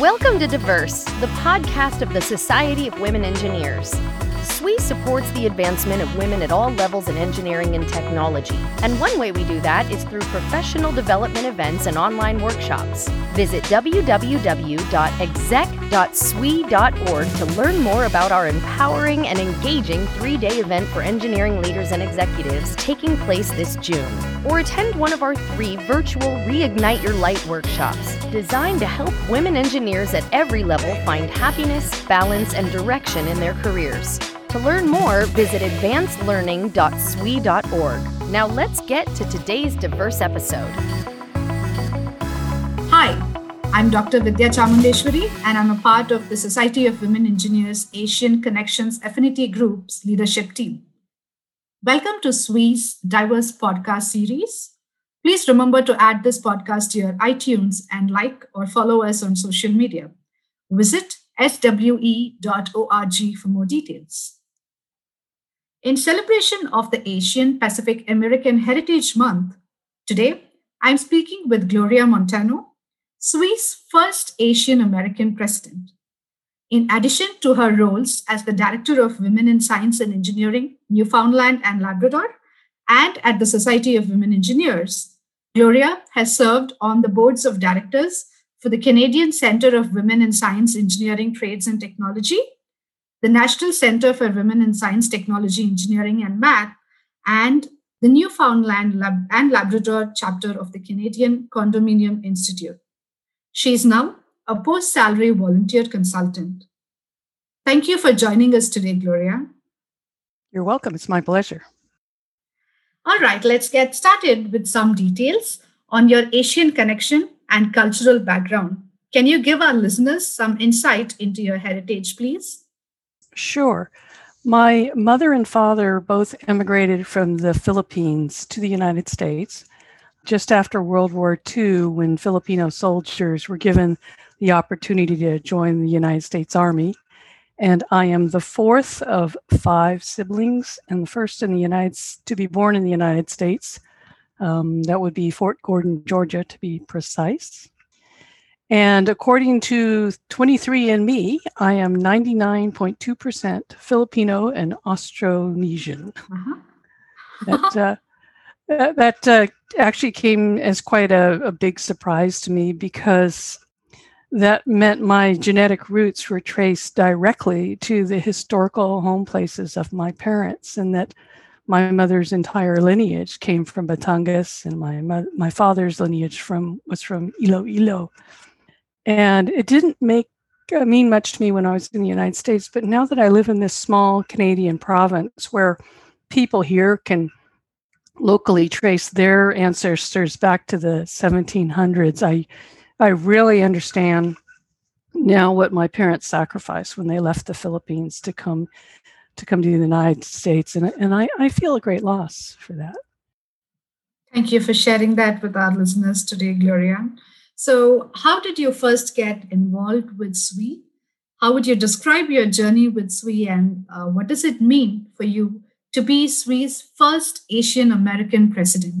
Welcome to Diverse, the podcast of the Society of Women Engineers. SWE supports the advancement of women at all levels in engineering and technology. And one way we do that is through professional development events and online workshops. Visit www.exec.swe.org to learn more about our empowering and engaging three day event for engineering leaders and executives taking place this June. Or attend one of our three virtual Reignite Your Light workshops designed to help women engineers at every level find happiness, balance, and direction in their careers. To learn more, visit advancedlearning.swe.org. Now let's get to today's diverse episode. Hi, I'm Dr. Vidya Chamundeswari, and I'm a part of the Society of Women Engineers Asian Connections Affinity Group's leadership team. Welcome to SWE's Diverse Podcast Series. Please remember to add this podcast to your iTunes and like or follow us on social media. Visit swe.org for more details. In celebration of the Asian Pacific American Heritage Month, today I'm speaking with Gloria Montano, SWE's first Asian American president. In addition to her roles as the Director of Women in Science and Engineering, Newfoundland and Labrador, and at the Society of Women Engineers, Gloria has served on the boards of directors for the Canadian Centre of Women in Science, Engineering, Trades and Technology the National Center for Women in Science, Technology, Engineering, and Math, and the Newfoundland Lab- and Labrador chapter of the Canadian Condominium Institute. She is now a post salary volunteer consultant. Thank you for joining us today, Gloria. You're welcome. It's my pleasure. All right, let's get started with some details on your Asian connection and cultural background. Can you give our listeners some insight into your heritage, please? Sure. My mother and father both emigrated from the Philippines to the United States just after World War II when Filipino soldiers were given the opportunity to join the United States Army. And I am the fourth of five siblings and the first in the United to be born in the United States. Um, that would be Fort Gordon, Georgia, to be precise. And according to 23andMe, I am 99.2% Filipino and Austronesian. Uh-huh. that uh, that uh, actually came as quite a, a, big surprise to me because that meant my genetic roots were traced directly to the historical home places of my parents, and that my mother's entire lineage came from Batangas, and my my father's lineage from was from Iloilo. And it didn't make uh, mean much to me when I was in the United States, but now that I live in this small Canadian province where people here can locally trace their ancestors back to the 1700s, I I really understand now what my parents sacrificed when they left the Philippines to come to come to the United States, and and I, I feel a great loss for that. Thank you for sharing that with our listeners today, Gloria. So, how did you first get involved with SWE? How would you describe your journey with SWE and uh, what does it mean for you to be SWE's first Asian American president?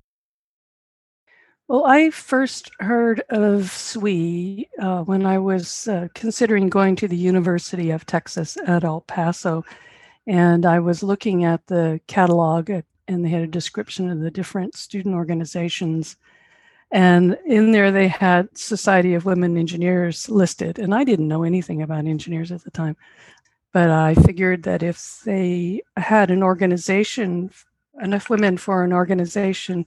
Well, I first heard of SWE uh, when I was uh, considering going to the University of Texas at El Paso. And I was looking at the catalog, at, and they had a description of the different student organizations and in there, they had Society of Women Engineers listed. And I didn't know anything about engineers at the time. But I figured that if they had an organization, enough women for an organization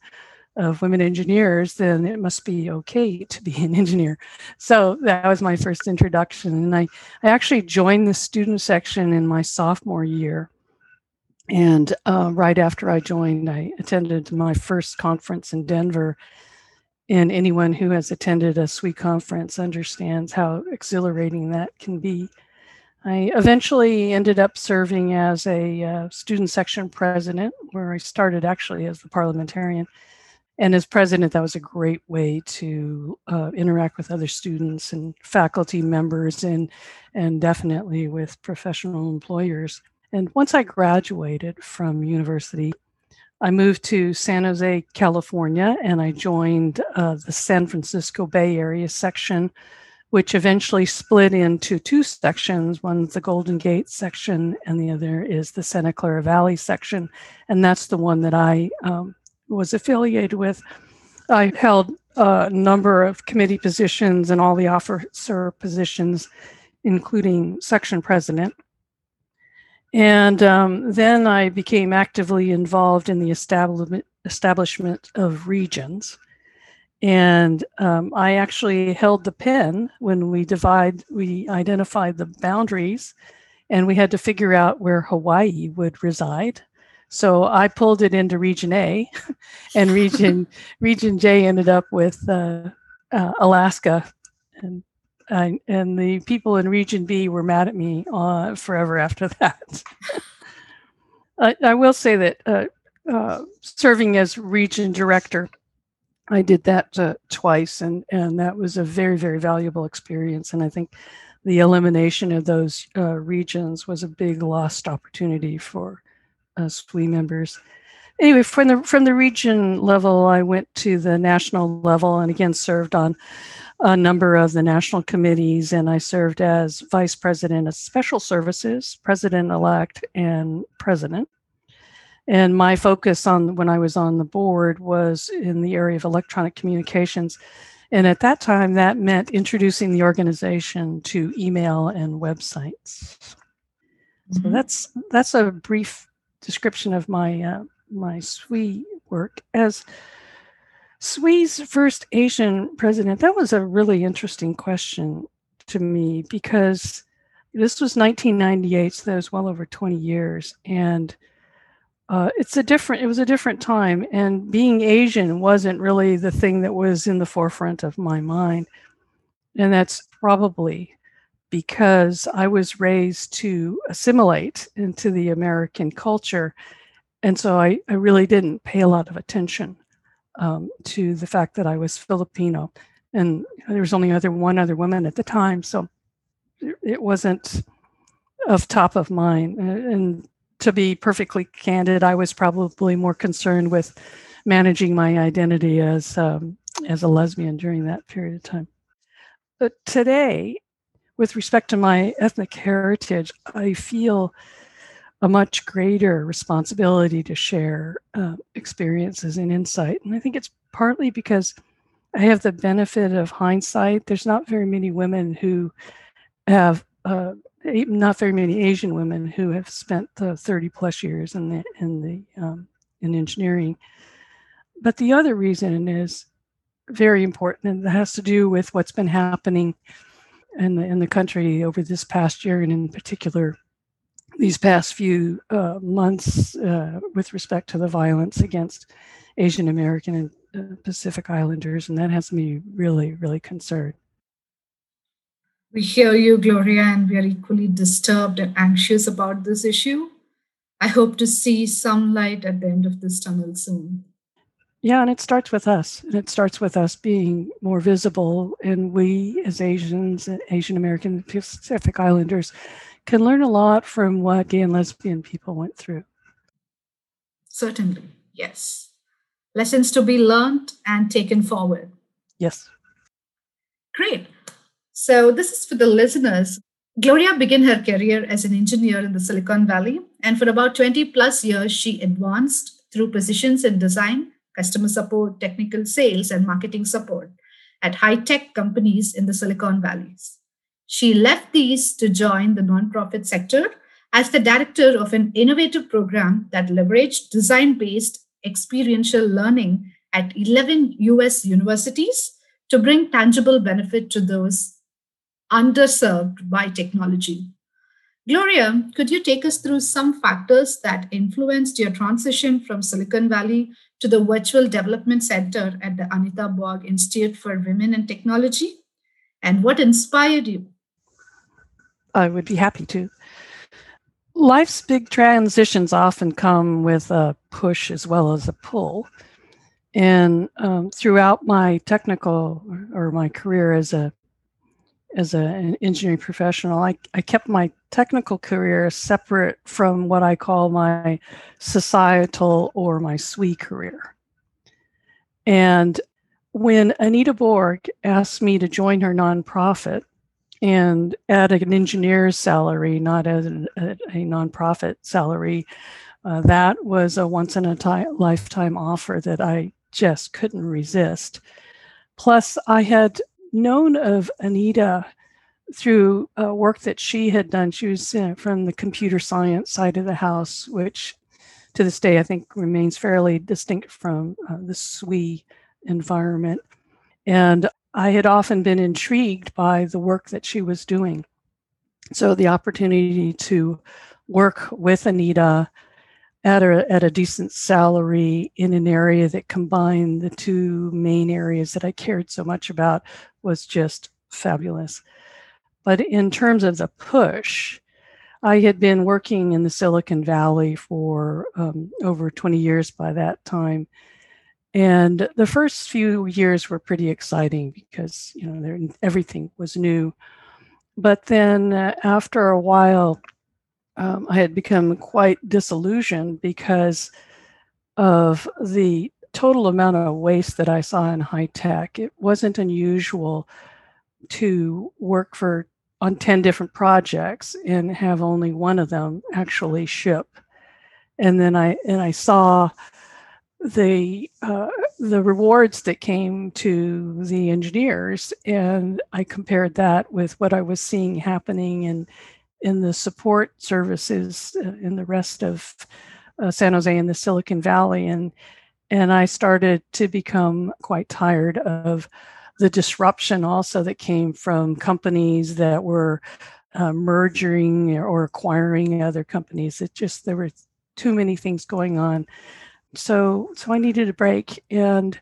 of women engineers, then it must be okay to be an engineer. So that was my first introduction. And I, I actually joined the student section in my sophomore year. And uh, right after I joined, I attended my first conference in Denver and anyone who has attended a SWE conference understands how exhilarating that can be. I eventually ended up serving as a uh, student section president, where I started actually as the parliamentarian. And as president, that was a great way to uh, interact with other students and faculty members, and and definitely with professional employers. And once I graduated from university, I moved to San Jose, California, and I joined uh, the San Francisco Bay Area section which eventually split into two sections. One's the Golden Gate section, and the other is the Santa Clara Valley section. And that's the one that I um, was affiliated with. I held a number of committee positions and all the officer positions, including section president. And um, then I became actively involved in the establishment, establishment of regions. And um, I actually held the pen when we divide, we identified the boundaries, and we had to figure out where Hawaii would reside. So I pulled it into Region A, and Region Region J ended up with uh, uh, Alaska, and and the people in Region B were mad at me uh, forever after that. I, I, will say that uh, uh, serving as region director I did that uh, twice, and and that was a very very valuable experience. And I think the elimination of those uh, regions was a big lost opportunity for SWE members. Anyway, from the from the region level, I went to the national level, and again served on a number of the national committees, and I served as vice president of special services, president elect, and president. And my focus on when I was on the board was in the area of electronic communications. And at that time, that meant introducing the organization to email and websites. Mm-hmm. So that's that's a brief description of my uh, my SWE work as SWE's first Asian president. That was a really interesting question to me because this was 1998, so that was well over 20 years, and uh, it's a different it was a different time and being asian wasn't really the thing that was in the forefront of my mind and that's probably because i was raised to assimilate into the american culture and so i, I really didn't pay a lot of attention um, to the fact that i was filipino and there was only other one other woman at the time so it wasn't of top of mind and to be perfectly candid, I was probably more concerned with managing my identity as um, as a lesbian during that period of time. But today, with respect to my ethnic heritage, I feel a much greater responsibility to share uh, experiences and insight. And I think it's partly because I have the benefit of hindsight. There's not very many women who have uh, not very many Asian women who have spent the 30 plus years in the in the um, in engineering. But the other reason is very important, and that has to do with what's been happening in the in the country over this past year, and in particular these past few uh, months uh, with respect to the violence against Asian American and uh, Pacific Islanders, and that has me really, really concerned. We hear you, Gloria, and we are equally disturbed and anxious about this issue. I hope to see some light at the end of this tunnel soon. Yeah, and it starts with us. And it starts with us being more visible. And we, as Asians, Asian American, Pacific Islanders, can learn a lot from what gay and lesbian people went through. Certainly, yes. Lessons to be learned and taken forward. Yes. Great. So, this is for the listeners. Gloria began her career as an engineer in the Silicon Valley, and for about 20 plus years, she advanced through positions in design, customer support, technical sales, and marketing support at high tech companies in the Silicon Valleys. She left these to join the nonprofit sector as the director of an innovative program that leveraged design based experiential learning at 11 US universities to bring tangible benefit to those underserved by technology. Gloria, could you take us through some factors that influenced your transition from Silicon Valley to the Virtual Development Center at the Anita Borg Institute for Women and Technology? And what inspired you? I would be happy to. Life's big transitions often come with a push as well as a pull. And um, throughout my technical or my career as a as a, an engineering professional, I, I kept my technical career separate from what I call my societal or my SWE career. And when Anita Borg asked me to join her nonprofit, and at an engineer's salary, not as a, a nonprofit salary. Uh, that was a once in a t- lifetime offer that I just couldn't resist. Plus, I had known of Anita through uh, work that she had done. She was from the computer science side of the house, which to this day I think remains fairly distinct from uh, the SWE environment. And I had often been intrigued by the work that she was doing. So the opportunity to work with Anita at a, at a decent salary in an area that combined the two main areas that I cared so much about was just fabulous. But in terms of the push, I had been working in the Silicon Valley for um, over 20 years by that time. And the first few years were pretty exciting because, you know, everything was new. But then uh, after a while, um, I had become quite disillusioned because of the total amount of waste that I saw in high tech. It wasn't unusual to work for on 10 different projects and have only one of them actually ship. And then I and I saw the uh, the rewards that came to the engineers, and I compared that with what I was seeing happening in in the support services uh, in the rest of uh, San Jose and the Silicon Valley, and and I started to become quite tired of the disruption also that came from companies that were uh, merging or acquiring other companies. It just there were too many things going on so so I needed a break, and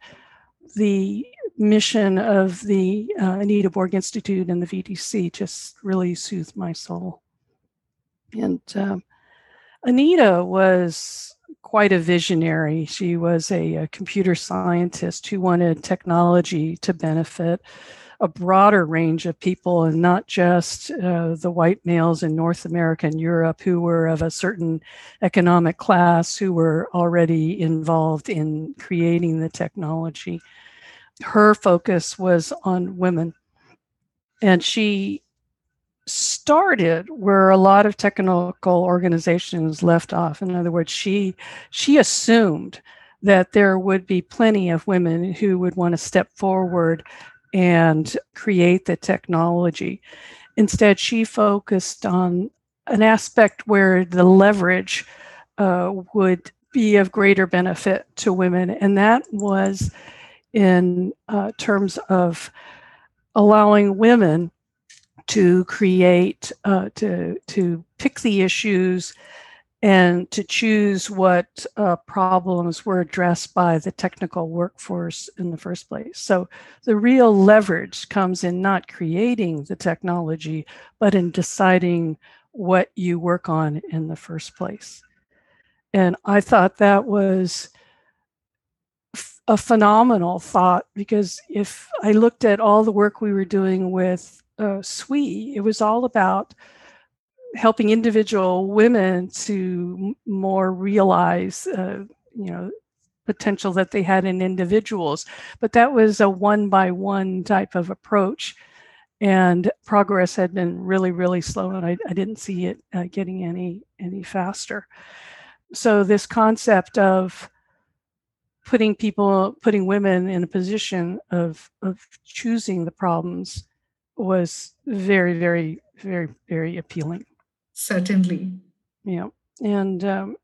the mission of the uh, Anita Borg Institute and the VDC just really soothed my soul. And um, Anita was quite a visionary. She was a, a, computer scientist who wanted technology to benefit a broader range of people and not just uh, the white males in North America and Europe who were of a certain economic class who were already involved in creating the technology. Her focus was on women. And she started where a lot of technical organizations left off. In other words, she she assumed that there would be plenty of women who would want to step forward and create the technology. Instead, she focused on an aspect where the leverage uh, would be of greater benefit to women, and that was in uh, terms of allowing women to create, uh, to to pick the issues and to choose what uh, problems were addressed by the technical workforce in the first place. So the real leverage comes in not creating the technology, but in deciding what you work on in the first place. And I thought that was a phenomenal thought because if I looked at all the work we were doing with uh, SWE, it was all about helping individual women to more realize, uh, you know, potential that they had in individuals. But that was a one by one type of approach. And progress had been really, really slow, and I, I didn't see it uh, getting any any faster. So this concept of putting people, putting women in a position of of choosing the problems was very, very, very, very appealing. Certainly. Yeah. And um,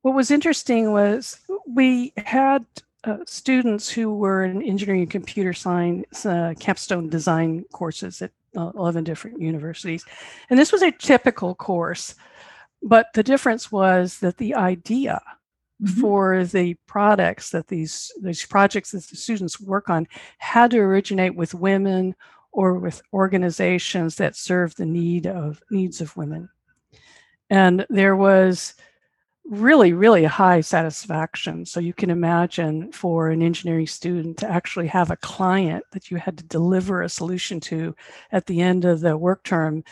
what was interesting was we had uh, students who were in engineering and computer science uh, capstone design courses at uh, 11 different universities. And this was a typical course, but the difference was that the idea mm-hmm. for the products that these these projects that the students work on had to originate with women or with organizations that serve the need of needs of women. And there was really, really high satisfaction. So you can imagine for an engineering student to actually have a client that you had to deliver a solution to at the end of the work term.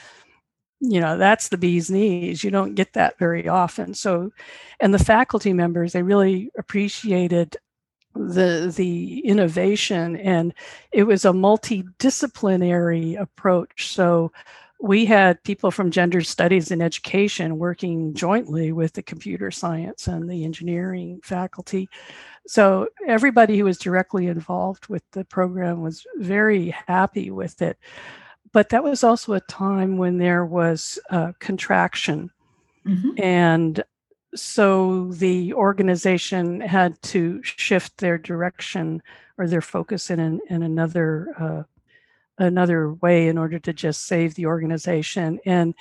You know, that's the bee's knees. You don't get that very often. So, and the faculty members, they really appreciated the the innovation and it was a multidisciplinary approach. So we had people from gender studies and education working jointly with the computer science and the engineering faculty. So everybody who was directly involved with the program was very happy with it. But that was also a time when there was uh, contraction. Mm-hmm. and so the organization had to shift their direction or their focus in an, in another uh, another way in order to just save the organization. And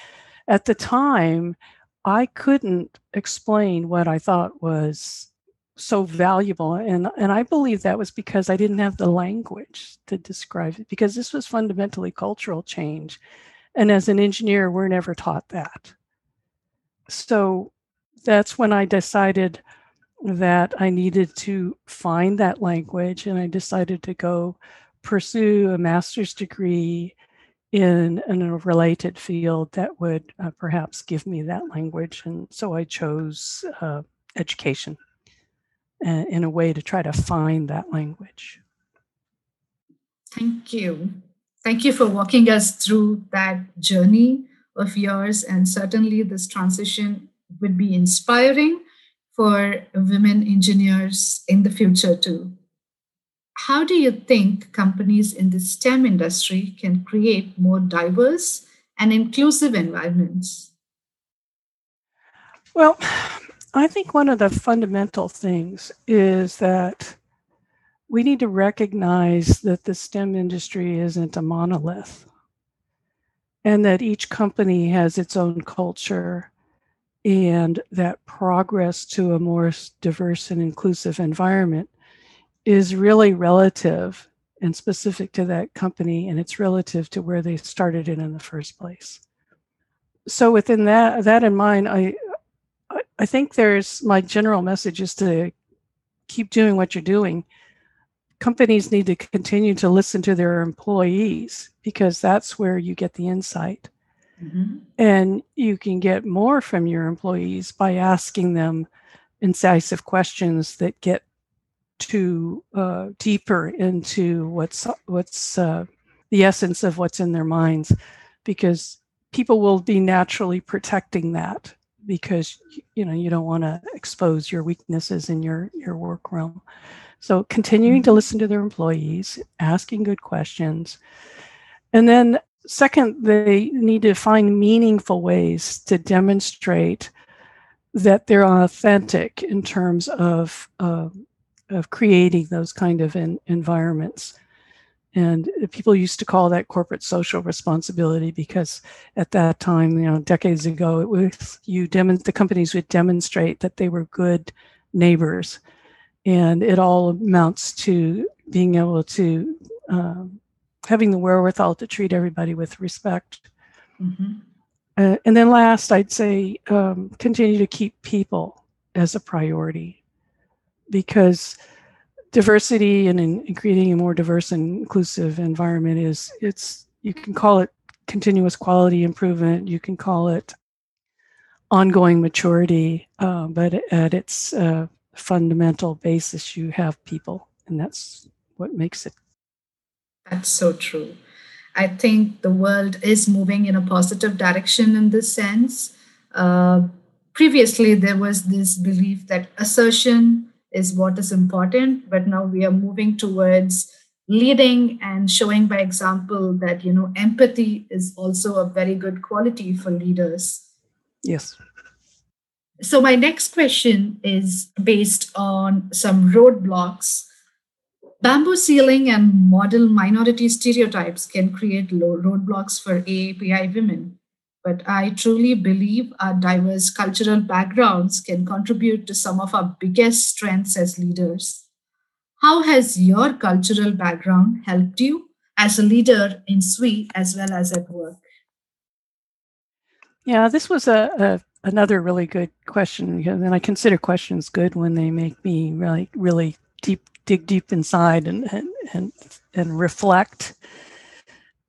at the time, I couldn't explain what I thought was so valuable. And and I believe that was because I didn't have the language to describe it because this was fundamentally cultural change. And as an engineer we're never taught that. So that's when I decided that I needed to find that language and I decided to go pursue a master's degree in, in a related field that would uh, perhaps give me that language. And so I chose uh, education in a way to try to find that language. Thank you. Thank you for walking us through that journey of yours. And certainly, this transition would be inspiring for women engineers in the future too. How do you think companies in the STEM industry can create more diverse and inclusive environments? Well, I think one of the fundamental things is that we need to recognize that the STEM industry isn't a monolith and that each company has its own culture and that progress to a more diverse and inclusive environment is really relative and specific to that company and it's relative to where they started it in the first place. So within that that in mind i i think there's my general message is to keep doing what you're doing. Companies need to continue to listen to their employees because that's where you get the insight Mm-hmm. And you can get more from your employees by asking them incisive questions that get to uh, deeper into what's what's uh, the essence of what's in their minds, because people will be naturally protecting that because you know you don't want to expose your weaknesses in your your work realm. So continuing to mm-hmm. listen to their employees, asking good questions, and then Second, they need to find meaningful ways to demonstrate that they're authentic in terms of uh, of creating those kind of in, environments. And people used to call that corporate social responsibility because at that time, you know, decades ago, it was you demon- the companies would demonstrate that they were good neighbors, and it all amounts to being able to um, having the wherewithal to treat everybody with respect. Mm-hmm. Uh, and then last, I'd say um, continue to keep people as a priority because diversity and in, in, creating a more diverse and inclusive environment is it's you can call it continuous quality improvement you can call it ongoing maturity uh, but at its uh, fundamental basis you have people and that's what makes it that's so true. I think the world is moving in a positive direction in this sense. Uh, previously, there was this belief that assertion is what is important, but now we are moving towards leading and showing by example that you know empathy is also a very good quality for leaders. Yes. So my next question is based on some roadblocks Bamboo ceiling and model minority stereotypes can create roadblocks for AAPI women. But I truly believe our diverse cultural backgrounds can contribute to some of our biggest strengths as leaders. How has your cultural background helped you as a leader in SWE as well as at work? Yeah, this was a, a another really good question, and I consider questions good when they make me really, really deep dig deep inside and and and, and reflect.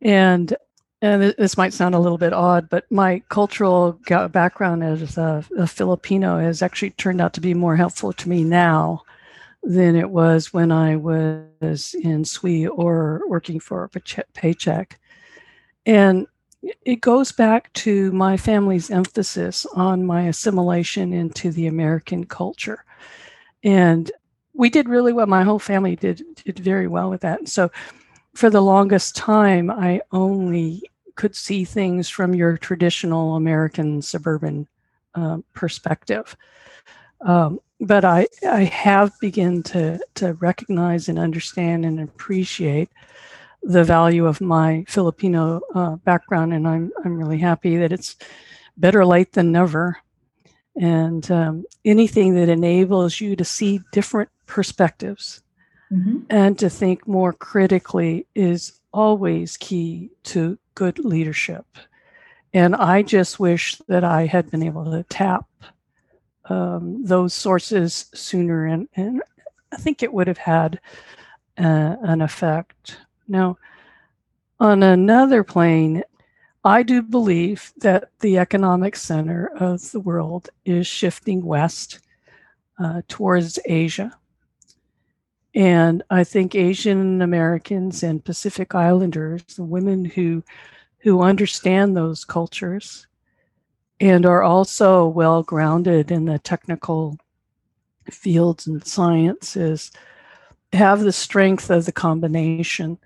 And and this might sound a little bit odd, but my cultural background as a, a, Filipino has actually turned out to be more helpful to me now than it was when I was in SWE or working for a paycheck. And it goes back to my family's emphasis on my assimilation into the American culture. And we did really well. My whole family did did very well with that. So for the longest time, I only could see things from your traditional American suburban uh, perspective. Um, but I, I have begun to, to recognize and understand and appreciate the value of my Filipino uh, background, and I'm I'm really happy that it's better late than never. And um, anything that enables you to see different perspectives mm-hmm. and to think more critically is always key to good leadership. And I just wish that I had been able to tap um, those sources sooner, and, and I think it would have had uh, an effect. Now, on another plane, I do believe that the economic center of the world is shifting west uh, towards Asia. And I think Asian Americans and Pacific Islanders, the women who who understand those cultures and are also well grounded in the technical fields and sciences, have the strength of the combination.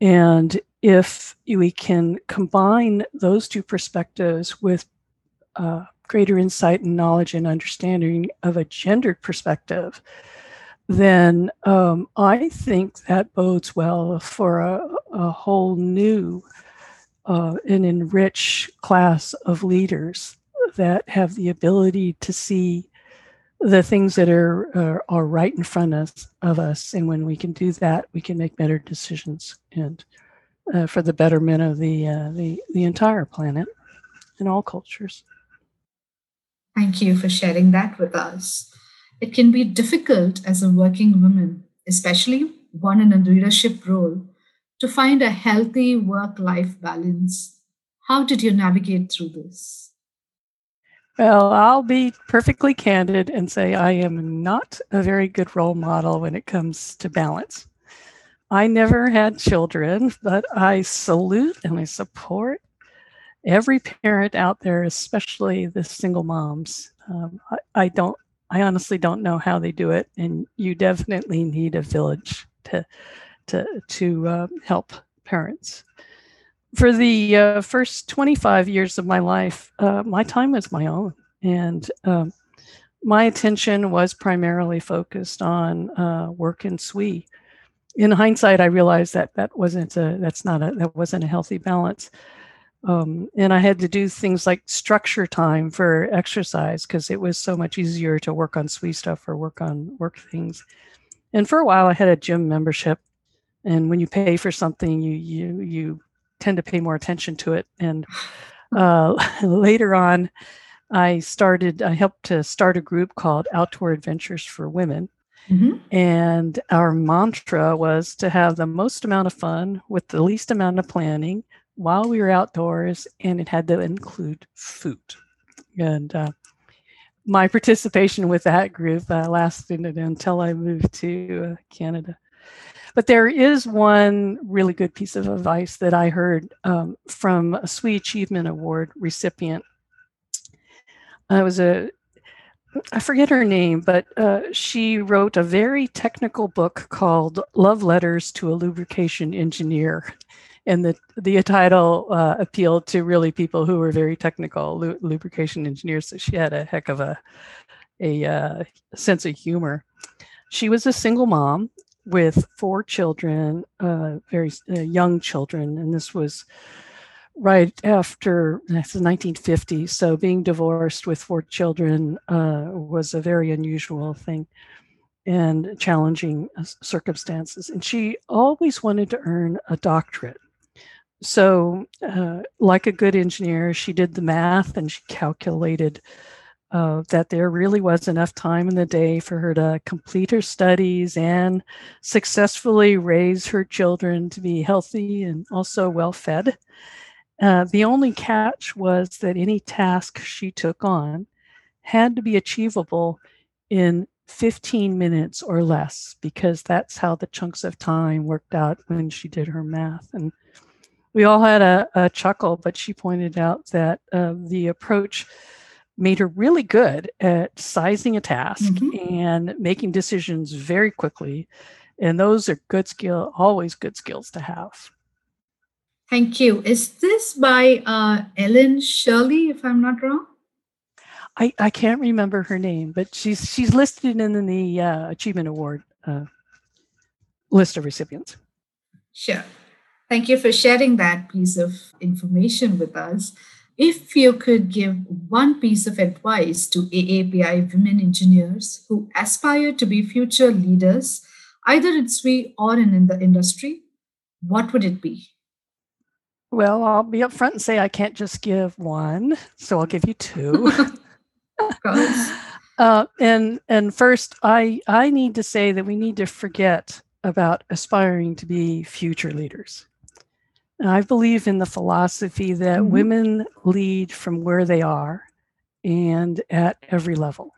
And if we can combine those two perspectives with uh, greater insight and knowledge and understanding of a gendered perspective, then um, I think that bodes well for a, a whole new uh, and enriched class of leaders that have the ability to see the things that are, are, are right in front of, of us. And when we can do that, we can make better decisions and uh, for the betterment of the, uh, the, the entire planet and all cultures. Thank you for sharing that with us. It can be difficult as a working woman, especially one in a leadership role, to find a healthy work life balance. How did you navigate through this? Well, I'll be perfectly candid and say I am not a very good role model when it comes to balance. I never had children, but I salute and I support every parent out there, especially the single moms. Um, I, I, don't, I honestly don't know how they do it, and you definitely need a village to to to uh, help parents. For the uh, first 25 years of my life, uh, my time was my own, and um, my attention was primarily focused on uh, work and SWE. In hindsight, I realized that that wasn't a that's not a that wasn't a healthy balance. Um, and I had to do things like structure time for exercise because it was so much easier to work on SWE stuff or work on work things. And for a while, I had a gym membership and when you pay for something you you you tend to pay more attention to it and uh, later on i started i helped to start a group called outdoor adventures for women mm-hmm. and our mantra was to have the most amount of fun with the least amount of planning while we were outdoors and it had to include food and uh, my participation with that group uh, lasted until i moved to uh, canada but there is one really good piece of advice that I heard um, from a SWE Achievement Award recipient. I was a, I forget her name, but uh, she wrote a very technical book called Love Letters to a Lubrication Engineer. And the, the title uh, appealed to really people who were very technical lu- lubrication engineers. So she had a heck of a, a uh, sense of humor. She was a single mom with four children, uh, very uh, young children, and this was right after this is 1950. So being divorced with four children uh, was a very unusual thing and challenging uh, circumstances. And she always wanted to earn a doctorate. So, uh, like a good engineer, she did the math and she calculated uh, that there really was enough time in the day for her to complete her studies and successfully raise her children to be healthy and also well fed. Uh, the only catch was that any task she took on had to be achievable in 15 minutes or less because that's how the chunks of time worked out when she did her math. And we all had a, a chuckle, but she pointed out that uh, the approach made her really good at sizing a task mm-hmm. and making decisions very quickly. And those are good skill, always good skills to have. Thank you. Is this by uh, Ellen Shirley, if I'm not wrong? I, I can't remember her name, but she's she's listed in the uh, Achievement Award uh, list of recipients. Sure. Thank you for sharing that piece of information with us. If you could give one piece of advice to AAPI women engineers who aspire to be future leaders, either in SWE or in, in the industry, what would it be? Well, I'll be upfront and say I can't just give one, so I'll give you two. uh, and and first, I I need to say that we need to forget about aspiring to be future leaders. I believe in the philosophy that mm-hmm. women lead from where they are and at every level.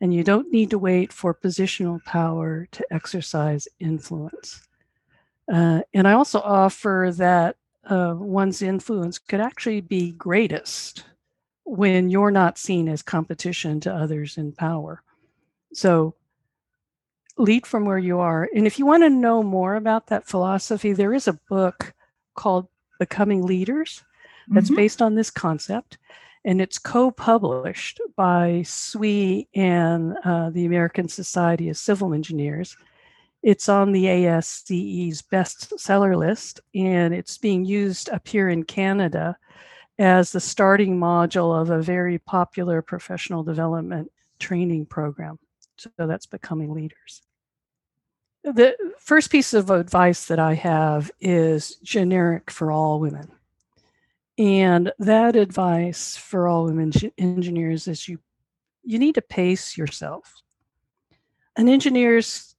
And you don't need to wait for positional power to exercise influence. Uh, and I also offer that uh, one's influence could actually be greatest when you're not seen as competition to others in power. So lead from where you are. And if you want to know more about that philosophy, there is a book called Becoming Leaders that's mm-hmm. based on this concept. And it's co published by SWE and uh, the American Society of Civil Engineers. It's on the ASCE's bestseller list, and it's being used up here in Canada as the starting module of a very popular professional development training program. So that's Becoming Leaders. The first piece of advice that I have is generic for all women. And that advice for all women engineers is you you need to pace yourself. An engineer's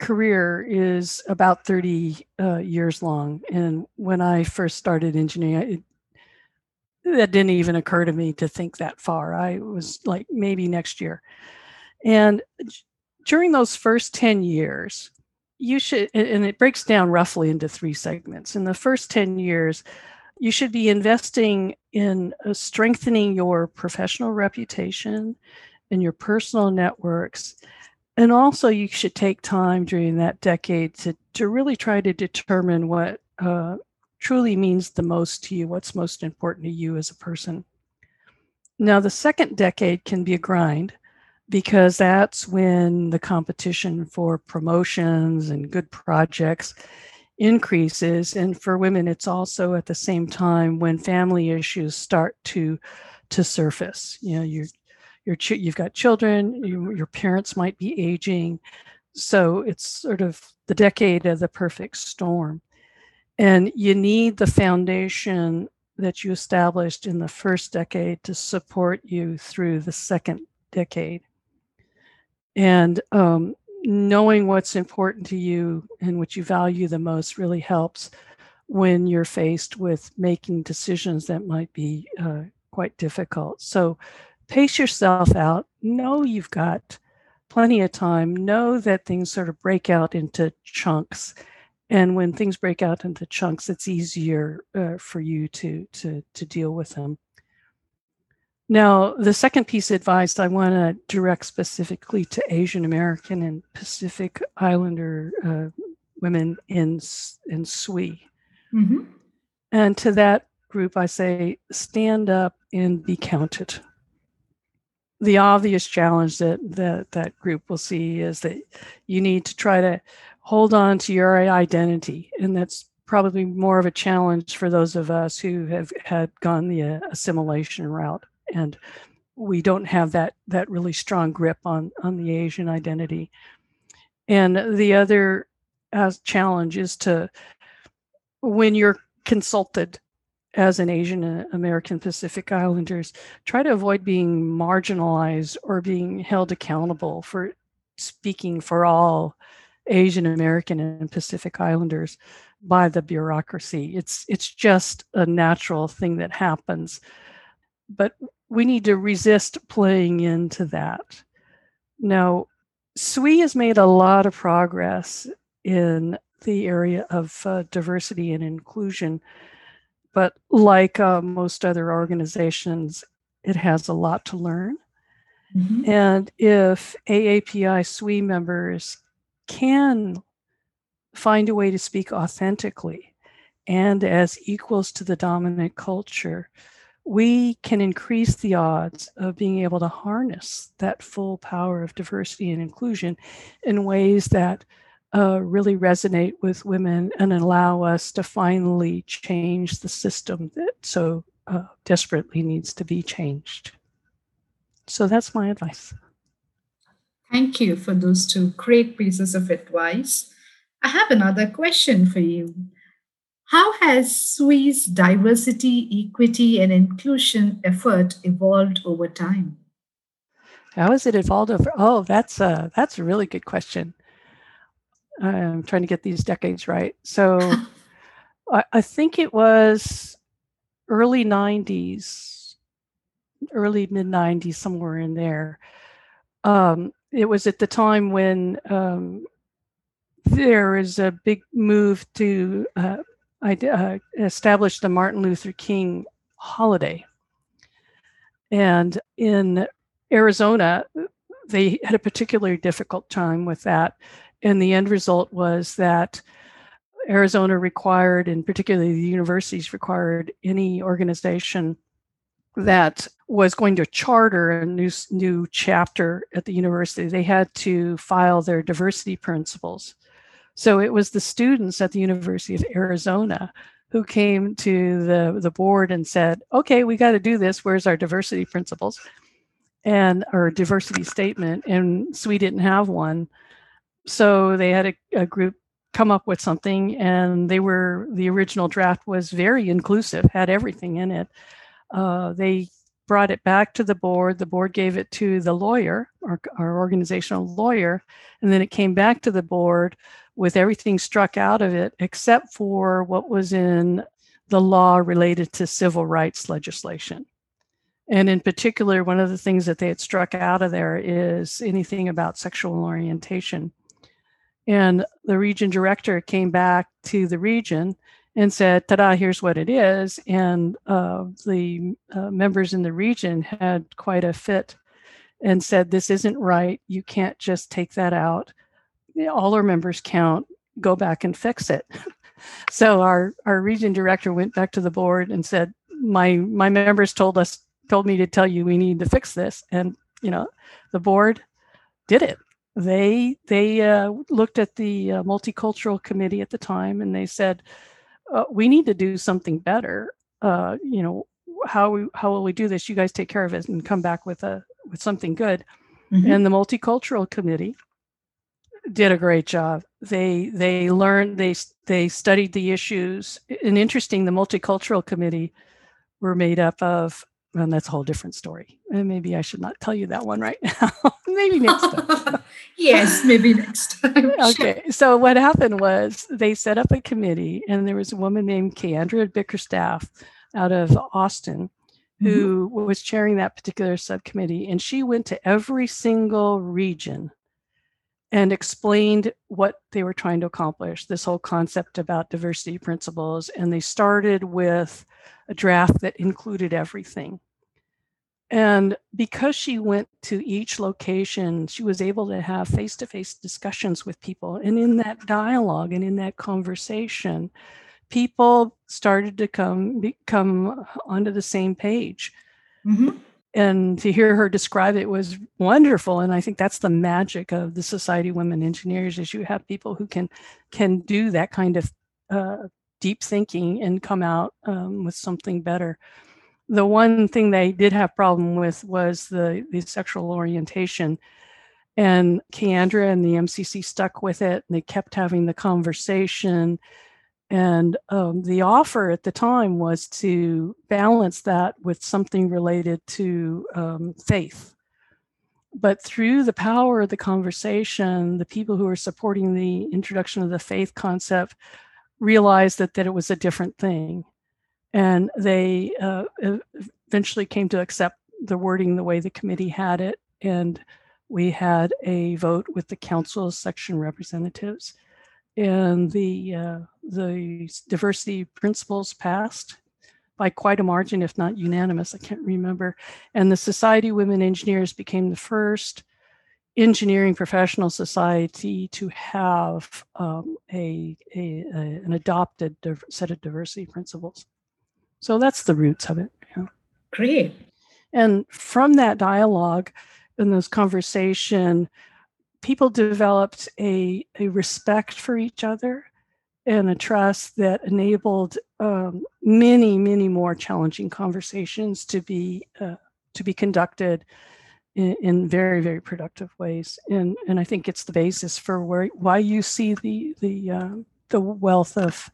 career is about 30 uh, years long. And when I first started engineering, it, that didn't even occur to me to think that far. I was like, maybe next year. And during those first 10 years, you should, and it breaks down roughly into three segments. In the first 10 years, you should be investing in uh, strengthening your professional reputation and your personal networks. And also, you should take time during that decade to, to really try to determine what uh, truly means the most to you, what's most important to you as a person. Now, the second decade can be a grind because that's when the competition for promotions and good projects increases. And for women it's also at the same time when family issues start to to surface. You know you're you're you've got children you, your parents might be aging. So it's sort of the decade of the perfect storm. And you need the foundation that you established in the first decade to support you through the second decade and um, knowing what's important to you and what you value the most really helps when you're faced with making decisions that might be uh, quite difficult. So pace yourself out. Know you've got plenty of time. Know that things sort of break out into chunks. And when things break out into chunks, it's easier uh, for you to, to, to deal with them. Now, the second piece of advice I want to direct specifically to Asian American and Pacific Islander uh, women in in SWE. Mm-hmm. And to that group, I say, stand up and be counted. The obvious challenge that, that that group will see is that you need to try to hold on to your identity. And that's probably more of a challenge for those of us who have had gone the uh, assimilation route and we don't have that that really strong grip on on the Asian identity. And the other uh, challenge is to when you're consulted as an Asian uh, American Pacific Islanders, try to avoid being marginalized or being held accountable for speaking for all Asian American and Pacific Islanders by the bureaucracy. It's it's just a natural thing that happens. But we need to resist playing into that. Now, SWE has made a lot of progress in the area of uh, diversity and inclusion, but like uh, most other organizations, it has a lot to learn. Mm-hmm. And if AAPI SWE members can find a way to speak authentically and as equals to the dominant culture, we can increase the odds of being able to harness that full power of diversity and inclusion in ways that uh, really resonate with women and allow us to finally change the system that so uh, desperately needs to be changed. So that's my advice. Thank you for those two great pieces of advice. I have another question for you. How has SWE's diversity, equity, and inclusion effort evolved over time? How has it evolved over? Oh, that's a that's a really good question. I'm trying to get these decades right. So, I, I think it was early '90s, early mid '90s, somewhere in there. Um, it was at the time when um, there was a big move to uh, I uh, established the Martin Luther King holiday. And in Arizona, they had a particularly difficult time with that. And the end result was that Arizona required, and particularly the universities required, any organization that was going to charter a new, new chapter at the university, they had to file their diversity principles. So it was the students at the University of Arizona who came to the, the board and said, okay, we got to do this. Where's our diversity principles and our diversity statement? And SWE didn't have one. So they had a, a group come up with something and they were the original draft was very inclusive had everything in it uh, they brought it back to the board the board gave it to the lawyer our, our organizational lawyer and then it came back to the board with everything struck out of it except for what was in the law related to civil rights legislation. And in particular, one of the things that they had struck out of there is anything about sexual orientation. And the region director came back to the region and said, ta da, here's what it is. And uh, the uh, members in the region had quite a fit and said, this isn't right. You can't just take that out all our members count, go back and fix it. so our our region director went back to the board and said, my my members told us told me to tell you we need to fix this, and you know, the board did it. They they uh, looked at the uh, multicultural committee at the time and they said, uh, we need to do something better. Uh, you know, how we how will we do this? You guys take care of it and come back with a with something good. Mm-hmm. And the multicultural committee did a great job. They they learned they they studied the issues. And interesting, the multicultural committee were made up of, and that's a whole different story. And maybe I should not tell you that one right now. maybe next time. yes, maybe next time. okay. So what happened was they set up a committee, and there was a woman named Keandra Bickerstaff out of Austin who mm-hmm. was chairing that particular subcommittee, and she went to every single region and explained what they were trying to accomplish this whole concept about diversity principles. And they started with a draft that included everything. And because she went to each location, she was able to have face to face discussions with people. And in that dialogue and in that conversation, people started to come come onto the same page. Mm-hmm and to hear her describe it was wonderful. And i think that's the magic of the society of women engineers is you have people who can can do that kind of uh, deep thinking and come out um, with something better. The one thing they did have problem with was the the sexual orientation. And Keandra and the MCC stuck with it. And they kept having the conversation and um, the offer at the time was to balance that with something related to um, faith. But through the power of the conversation, the people who were supporting the introduction of the faith concept realized that, that it was a different thing. And they uh, eventually came to accept the wording the way the committee had it. And we had a vote with the council section representatives, and the uh, the diversity principles passed by quite a margin, if not unanimous. I can't remember. And the Society of Women Engineers became the first engineering professional society to have um, a, a, a, an adopted set of diversity principles. So that's the roots of it. Yeah. Great. And from that dialogue and this conversation, people developed a, a respect for each other and a trust that enabled um, many, many more challenging conversations to be uh, to be conducted in, in, very, very productive ways. And and I think it's the basis for where why you see the the uh, the wealth of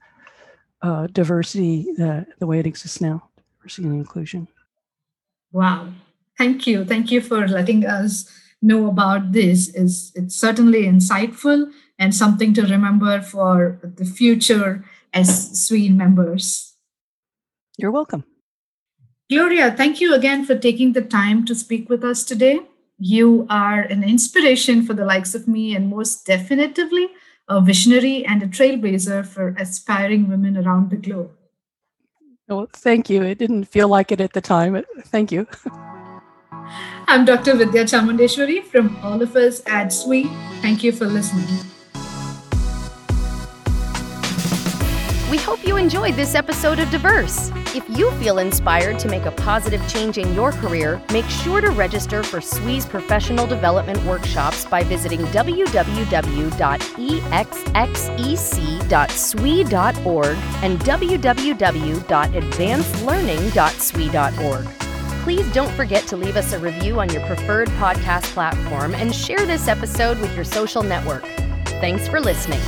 uh, diversity uh, the way it exists now, diversity and inclusion. Wow, thank you, thank you for letting us know about this. is It's certainly insightful and something to remember for the future as SWE members. You're welcome. Gloria, thank you again for taking the time to speak with us today. You are an inspiration for the likes of me, and most definitively, a visionary and a trailblazer for aspiring women around the globe. Well, thank you. It didn't feel like it at the time. Thank you. I'm Dr. Vidya Chamundeswari from all of us at SWE. Thank you for listening. We hope you enjoyed this episode of Diverse. If you feel inspired to make a positive change in your career, make sure to register for SWE's professional development workshops by visiting www.exxec.swe.org and www.advancedlearning.swe.org. Please don't forget to leave us a review on your preferred podcast platform and share this episode with your social network. Thanks for listening.